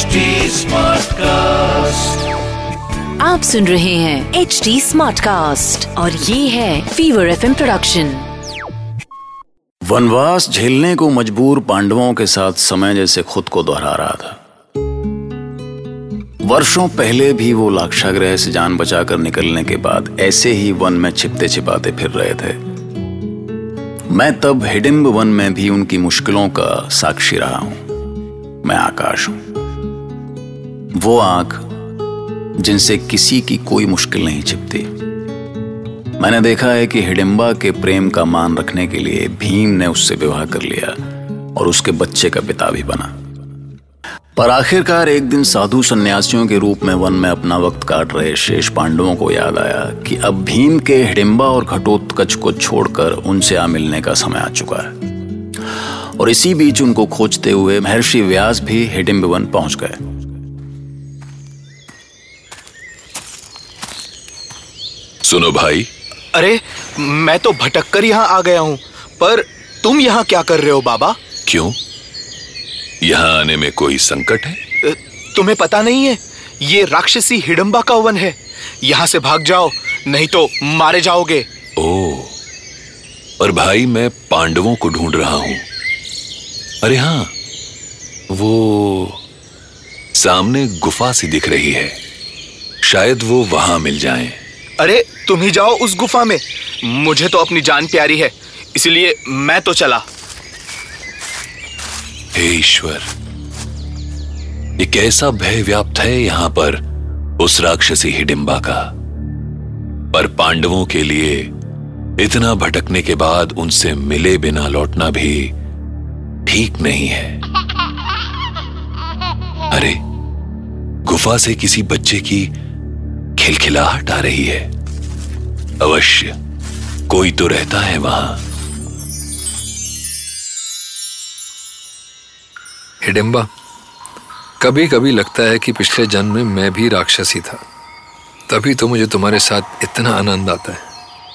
HD Smartcast. आप सुन रहे हैं एच डी स्मार्ट कास्ट और ये है फीवर एफ़ प्रोडक्शन वनवास झेलने को मजबूर पांडवों के साथ समय जैसे खुद को दोहरा रहा था। वर्षों पहले भी वो लाक्षाग्रह से जान बचाकर निकलने के बाद ऐसे ही वन में छिपते छिपाते फिर रहे थे। मैं तब हिडिम्ब वन में भी उनकी मुश्किलों का साक्षी रहा हूँ। मैं आकाश हूँ। वो आँख जिनसे किसी की कोई मुश्किल नहीं छिपती। मैंने देखा है कि हिडिम्बा के प्रेम का मान रखने के लिए भीम ने उससे विवाह कर लिया और उसके बच्चे का पिता भी बना। पर आखिरकार एक दिन साधु सन्यासियों के रूप में वन में अपना वक्त काट रहे शेष पांडवों को याद आया कि अब भीम के हिडिम्बा और घटोत्कच को छोड़कर उनसे आ मिलने का समय आ चुका है। और इसी बीच उनको खोजते हुए महर्षि व्यास भी हिडिम्ब वन पहुँच गए। सुनो भाई। अरे मैं तो भटक कर यहाँ आ गया हूँ पर तुम यहाँ क्या कर रहे हो बाबा? क्यों? यहाँ आने में कोई संकट है? तुम्हें पता नहीं है ये राक्षसी हिडम्बा का वन है। यहाँ से भाग जाओ नहीं तो मारे जाओगे। ओ और भाई मैं पांडवों को ढूंढ रहा हूँ। अरे हाँ वो सामने गुफा सी दिख रही है। शायद वो वहाँ मिल जाएँ। अरे, तुम ही जाओ उस गुफा में। मुझे तो अपनी जान प्यारी है, इसलिए मैं तो चला। हे ईश्वर, ये कैसा भय व्याप्त है यहाँ पर उस राक्षसी हिडिंबा का? पर पांडवों के लिए इतना भटकने के बाद उनसे मिले बिना लौटना भी ठीक नहीं है। अरे, गुफा से किसी बच्चे की खिलखिलाहट आ रही है। अवश्य कोई तो रहता है वहाँ। हिडिम्बा कभी कभी लगता है कि पिछले जन्म में मैं भी राक्षसी था। तभी तो मुझे तुम्हारे साथ इतना आनंद आता है।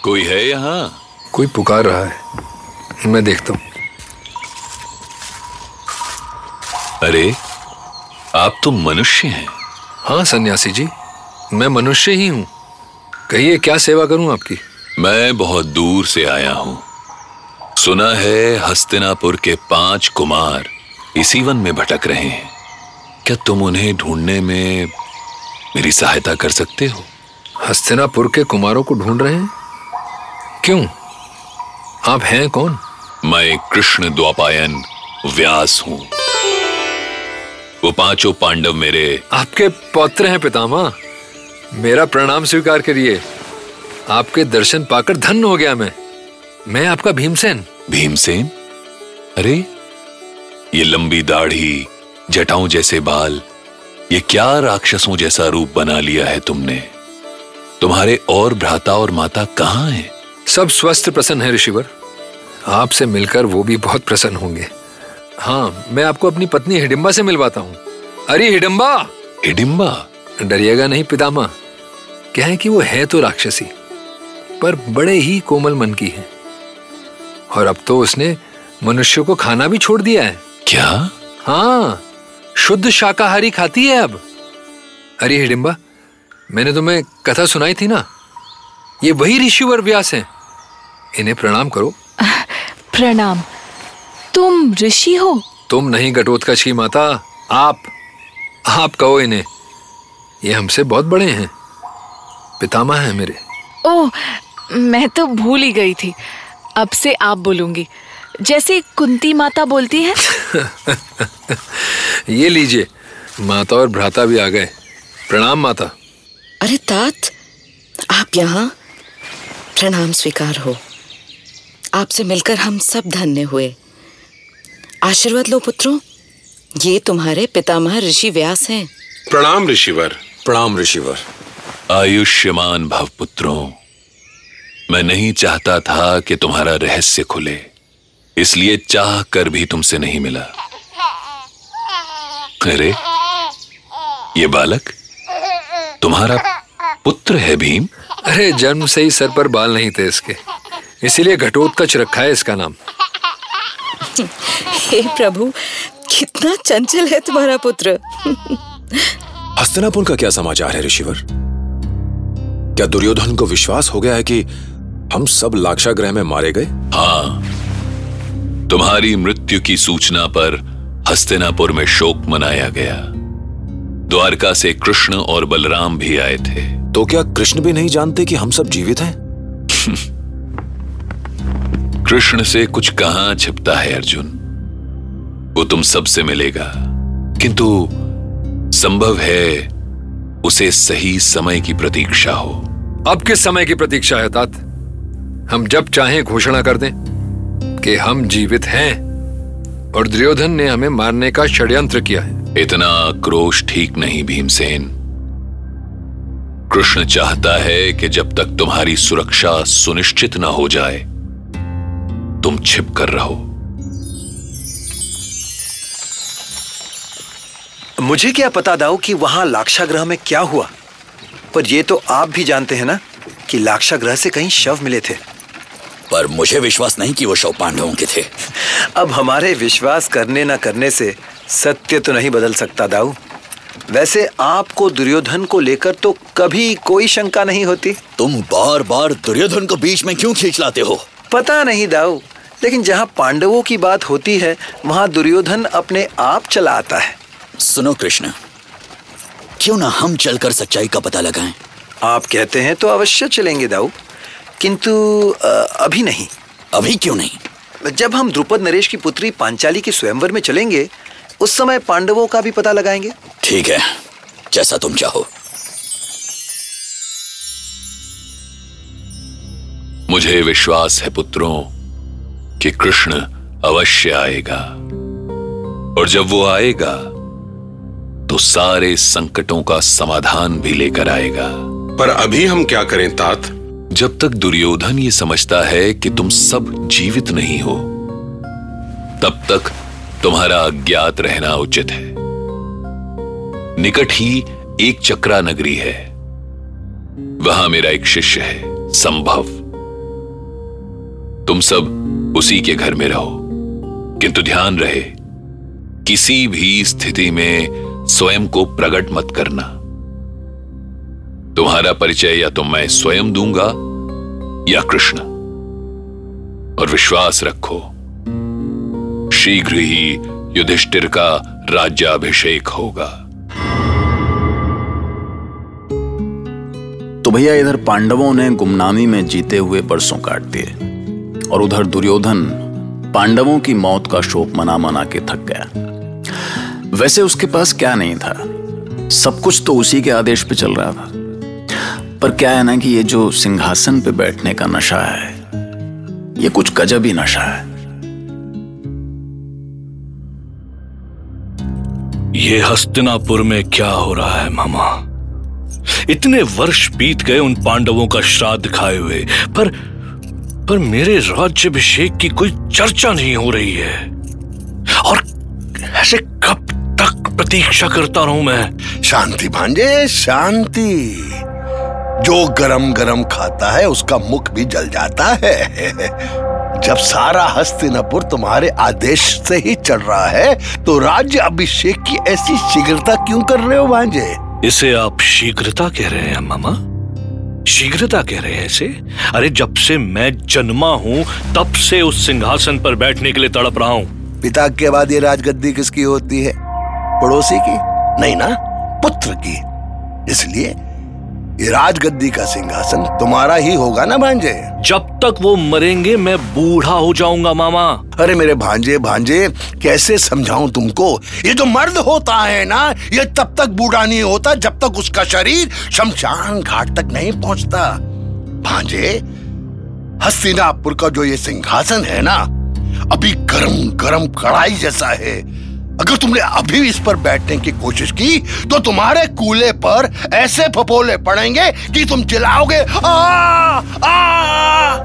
कोई है यहाँ? कोई पुकार रहा है। मैं देखता हूँ। अरे आप तो मनुष्य हैं। हाँ सन्यासी जी। मैं मनुष्य ही हूँ। कहिए क्या सेवा करूँ आपकी? मैं बहुत दूर से आया हूँ। सुना है हस्तिनापुर के पाँच कुमार इसी वन में भटक रहे हैं। क्या तुम उन्हें ढूँढने में मेरी सहायता कर सकते हो? हस्तिनापुर के कुमारों को ढूंढ रहे हैं? क्यों? आप हैं कौन? मैं कृष्ण द्वापायन व्यास हूँ। वो पाँचों पांडव मेरे आपके पौत्र हैं पितामह। मेरा प्रणाम स्वीकार करिए। आपके दर्शन पाकर धन्य हो गया मैं। मैं आपका भीमसेन। भीमसेन? अरे ये लंबी दाढ़ी जटाओं जैसे बाल ये क्या राक्षसों जैसा रूप बना लिया है तुमने? तुम्हारे और भ्राता और माता कहाँ हैं? सब स्वस्थ प्रसन्न है ऋषिवर। आपसे मिलकर वो भी बहुत प्रसन्न होंगे। हाँ मैं आपको अपनी पत्नी हिडिम्बा से मिलवाता हूँ। अरे हिडिम्बा! हिडिम्बा? डरिएगा नहीं पितामा क्या है कि वो है तो राक्षसी पर बड़े ही कोमल मन की है। और अब तो उसने मनुष्य को खाना भी छोड़ दिया है। क्या? हाँ शुद्ध शाकाहारी खाती है अब। अरे हिडिम्बा मैंने तुम्हें कथा सुनाई थी ना? ये वही ऋषिवर व्यास हैं। इन्हें प्रणाम करो। प्रणाम। तुम ऋषि हो? तुम नहीं घटोत्कच की माता आप आप कहो इन्हें। ये हमसे बहुत बड़े हैं। पितामह हैं मेरे। ओह मैं तो भूल ही गई थी। अब से आप बोलूँगी। जैसे कुंती माता बोलती है। ये लीजिए माता और भ्राता भी आ गए। प्रणाम माता। अरे तात आप यहाँ? प्रणाम स्वीकार हो। आपसे मिलकर हम सब धन्य हुए। आशीर्वाद लो पुत्रों। ये तुम्हारे पितामह ऋषि व्यास हैं। प्रणाम ऋषिवर। प्रणाम ऋषिवर। आयुष्यमान भव पुत्रों मैं नहीं चाहता था कि तुम्हारा रहस्य खुले इसलिए चाह कर भी तुमसे नहीं मिला। अरे ये बालक? तुम्हारा पुत्र है भीम? अरे जन्म से ही सर पर बाल नहीं थे इसके। इसीलिए घटोत्कच रखा है इसका नाम। हे प्रभु कितना चंचल है तुम्हारा पुत्र। हस्तनापुर का क्या समाचार है ऋषिवर? क्या दुर्योधन को विश्वास हो गया है कि हम सब लाक्षाग्रह में मारे गए? हाँ। तुम्हारी मृत्यु की सूचना पर हस्तिनापुर में शोक मनाया गया। द्वारका से कृष्ण और बलराम भी आए थे। तो क्या कृष्ण भी नहीं जानते कि हम सब जीवित हैं? कृष्ण से कुछ कहाँ छिपता है अर्जुन? वो तुम सबसे मिलेगा। किंतु संभव है उसे सही समय की प्रतीक्षा हो। अब किस समय की प्रतीक्षा है तात हम जब चाहें घोषणा कर दें कि हम जीवित हैं और दुर्योधन ने हमें मारने का षड्यंत्र किया है। इतना आक्रोश ठीक नहीं, भीमसेन। कृष्ण चाहता है कि जब तक तुम्हारी सुरक्षा सुनिश्चित ना हो जाए, तुम छिप कर रहो। मुझे क्या पता दाऊ कि वहाँ लाक्षाग्रह में क्या हुआ? पर ये तो आप भी जानते हैं ना कि लाक्षाग्रह से कहीं शव मिले थे। पर मुझे विश्वास नहीं कि वो शव पांडवों के थे। अब हमारे विश्वास करने न करने से सत्य तो नहीं बदल सकता दाऊ। वैसे आपको दुर्योधन को लेकर तो कभी कोई शंका नहीं होती। तुम बार बार दुर्योधन को बीच में क्यों खींच लाते हो? पता नहीं दाऊ लेकिन जहाँ पांडवों की बात होती है वहाँ दुर्योधन अपने आप चला आता है। सुनो कृष्ण क्यों ना हम चलकर सच्चाई का पता लगाएँ? आप कहते हैं तो अवश्य चलेंगे दाऊ किंतु अभी नहीं। अभी क्यों नहीं? जब हम द्रुपद नरेश की पुत्री पांचाली के स्वयंवर में चलेंगे उस समय पांडवों का भी पता लगाएँगे। ठीक है जैसा तुम चाहो। मुझे विश्वास है पुत्रों कि कृष्ण अवश्य आएगा। और जब वो आएगा तो सारे संकटों का समाधान भी लेकर आएगा। पर अभी हम क्या करें तात? जब तक दुर्योधन ये समझता है कि तुम सब जीवित नहीं हो तब तक तुम्हारा अज्ञात रहना उचित है। निकट ही एक चक्रा नगरी है। वहाँ मेरा एक शिष्य है संभव। तुम सब उसी के घर में रहो किंतु ध्यान रहे किसी भी स्थिति में स्वयं को प्रकट मत करना। तुम्हारा परिचय या तो मैं स्वयं दूँगा या कृष्ण। और विश्वास रखो, शीघ्र ही युधिष्ठिर का राज्याभिषेक होगा। तो भैया, इधर पांडवों ने गुमनामी में जीते हुए बरसों काट दिए, और उधर दुर्योधन पांडवों की मौत का शोक मना मना के थक गया। वैसे उसके पास क्या नहीं था। सब कुछ तो उसी के आदेश पे चल रहा था। पर क्या है ना कि ये जो सिंहासन पे बैठने का नशा है, ये कुछ गजब ही नशा है। ये हस्तिनापुर में क्या हो रहा है, मामा? इतने वर्ष बीत गए उन पांडवों का श्राद्ध खाए हुए, पर पर मेरे राज्याभिषेक की कोई चर्चा नहीं हो रही है। और ऐसे कब प्रतीक्षा करता रहूँ मैं। शांति भांजे शांति। जो गरम गरम खाता है उसका मुख भी जल जाता है। जब सारा हस्तिनापुर तुम्हारे आदेश से ही चल रहा है तो राज्य अभिषेक की ऐसी शीघ्रता क्यों कर रहे हो भांजे? इसे आप शीघ्रता कह रहे हैं मामा? शीघ्रता कह रहे हैं इसे? अरे जब से मैं जन्मा हूँ तब से उस सिंहासन पर बैठने के लिए तड़प रहा हूँ। पिता के बाद ये राजगद्दी किसकी होती है? पड़ोसी की नहीं ना पुत्र की। इसलिए ये राजगद्दी का सिंहासन तुम्हारा ही होगा ना भांजे? जब तक वो मरेंगे मैं बूढ़ा हो जाऊँगा मामा। अरे मेरे भांजे भांजे कैसे समझाऊं तुमको? ये जो मर्द होता है ना ये तब तक बूढ़ा नहीं होता जब तक उसका शरीर शमशान घाट तक नहीं पहुँचता। भांजे हस्तिनापुर का जो ये सिंहासन है ना अभी गरम गरम कढ़ाई जैसा है। अगर तुमने अभी इस पर बैठने की कोशिश की तो तुम्हारे कूले पर ऐसे फपोले पड़ेंगे कि तुम चिल्लाओगे आ, आ!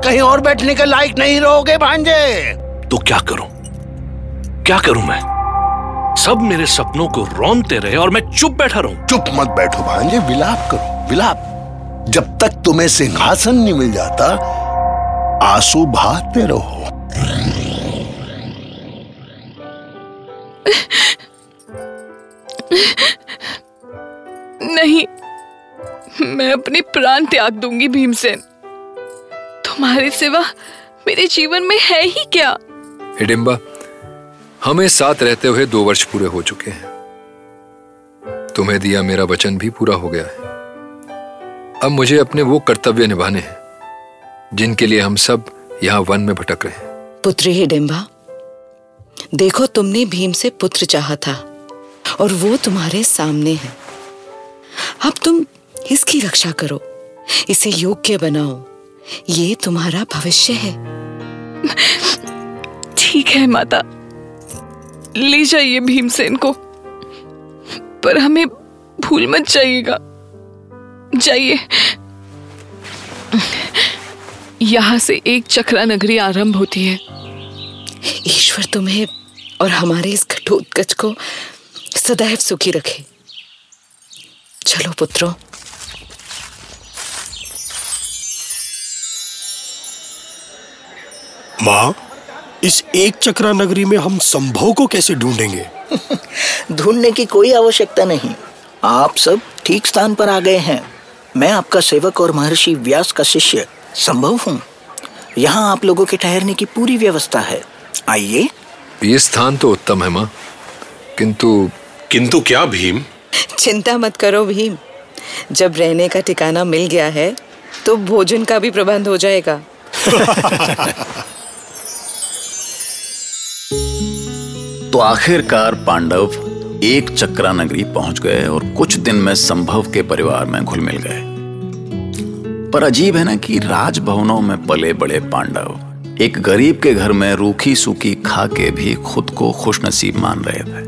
कहीं और बैठने के लायक नहीं रहोगे भांजे। तो क्या करूँ? क्या करूँ मैं? सब मेरे सपनों को रोनते रहे और मैं चुप बैठा रहूँ। चुप मत बैठो भांजे विलाप करो विलाप। जब तक तुम्हें सिंहासन नहीं मिल जाता आँसू भागते रहो। नहीं मैं अपने प्राण त्याग दूँगी भीमसेन। तुम्हारे सिवा मेरे जीवन में है ही क्या? हिडिम्बा हमें साथ रहते हुए दो वर्ष पूरे हो चुके हैं। तुम्हें दिया मेरा वचन भी पूरा हो गया है। अब मुझे अपने वो कर्तव्य निभाने हैं जिनके लिए हम सब यहाँ वन में भटक रहे हैं। पुत्री हिडिम्बा देखो तुमने भीम से पुत्र चाहा था, और वो तुम्हारे सामने है। अब तुम इसकी रक्षा करो, इसे योग्य बनाओ। ये तुम्हारा भविष्य है। ठीक है, माता। ले जाइए भीमसेन को। पर हमें भूल मत जाइएगा। जाइए। यहाँ से एक चक्रा नगरी आरंभ होती है। ईश्वर तुम्हें और हमारे इस घटोत्कच को सदैव सुखी रखे। चलो पुत्रों। माँ इस एक चक्रा नगरी में हम संभव को कैसे ढूंढेंगे? ढूँढने की कोई आवश्यकता नहीं। आप सब ठीक स्थान पर आ गए हैं। मैं आपका सेवक और महर्षि व्यास का शिष्य संभव हूँ। यहाँ आप लोगों के ठहरने की पूरी व्यवस्था है। आइए। ये स्थान तो उत्तम है माँ। किंतु किंतु क्या भीम? चिंता मत करो भीम। जब रहने का ठिकाना मिल गया है तो भोजन का भी प्रबंध हो जाएगा। तो आखिरकार पांडव एक चक्रा नगरी पहुँच गए और कुछ दिन में संभव के परिवार में घुल मिल गए। पर अजीब है ना कि राजभवनों में पले बड़े पांडव एक गरीब के घर में रूखी सूखी खा के भी खुद को खुशनसीब मान रहे थे।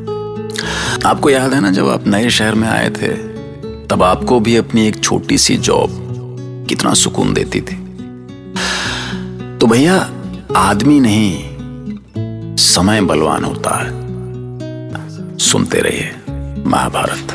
आपको याद है ना, जब आप नए शहर में आए थे, तब आपको भी अपनी एक छोटी सी जॉब कितना सुकून देती थी। तो भैया, आदमी नहीं, समय बलवान होता है। सुनते रहिए, महाभारत।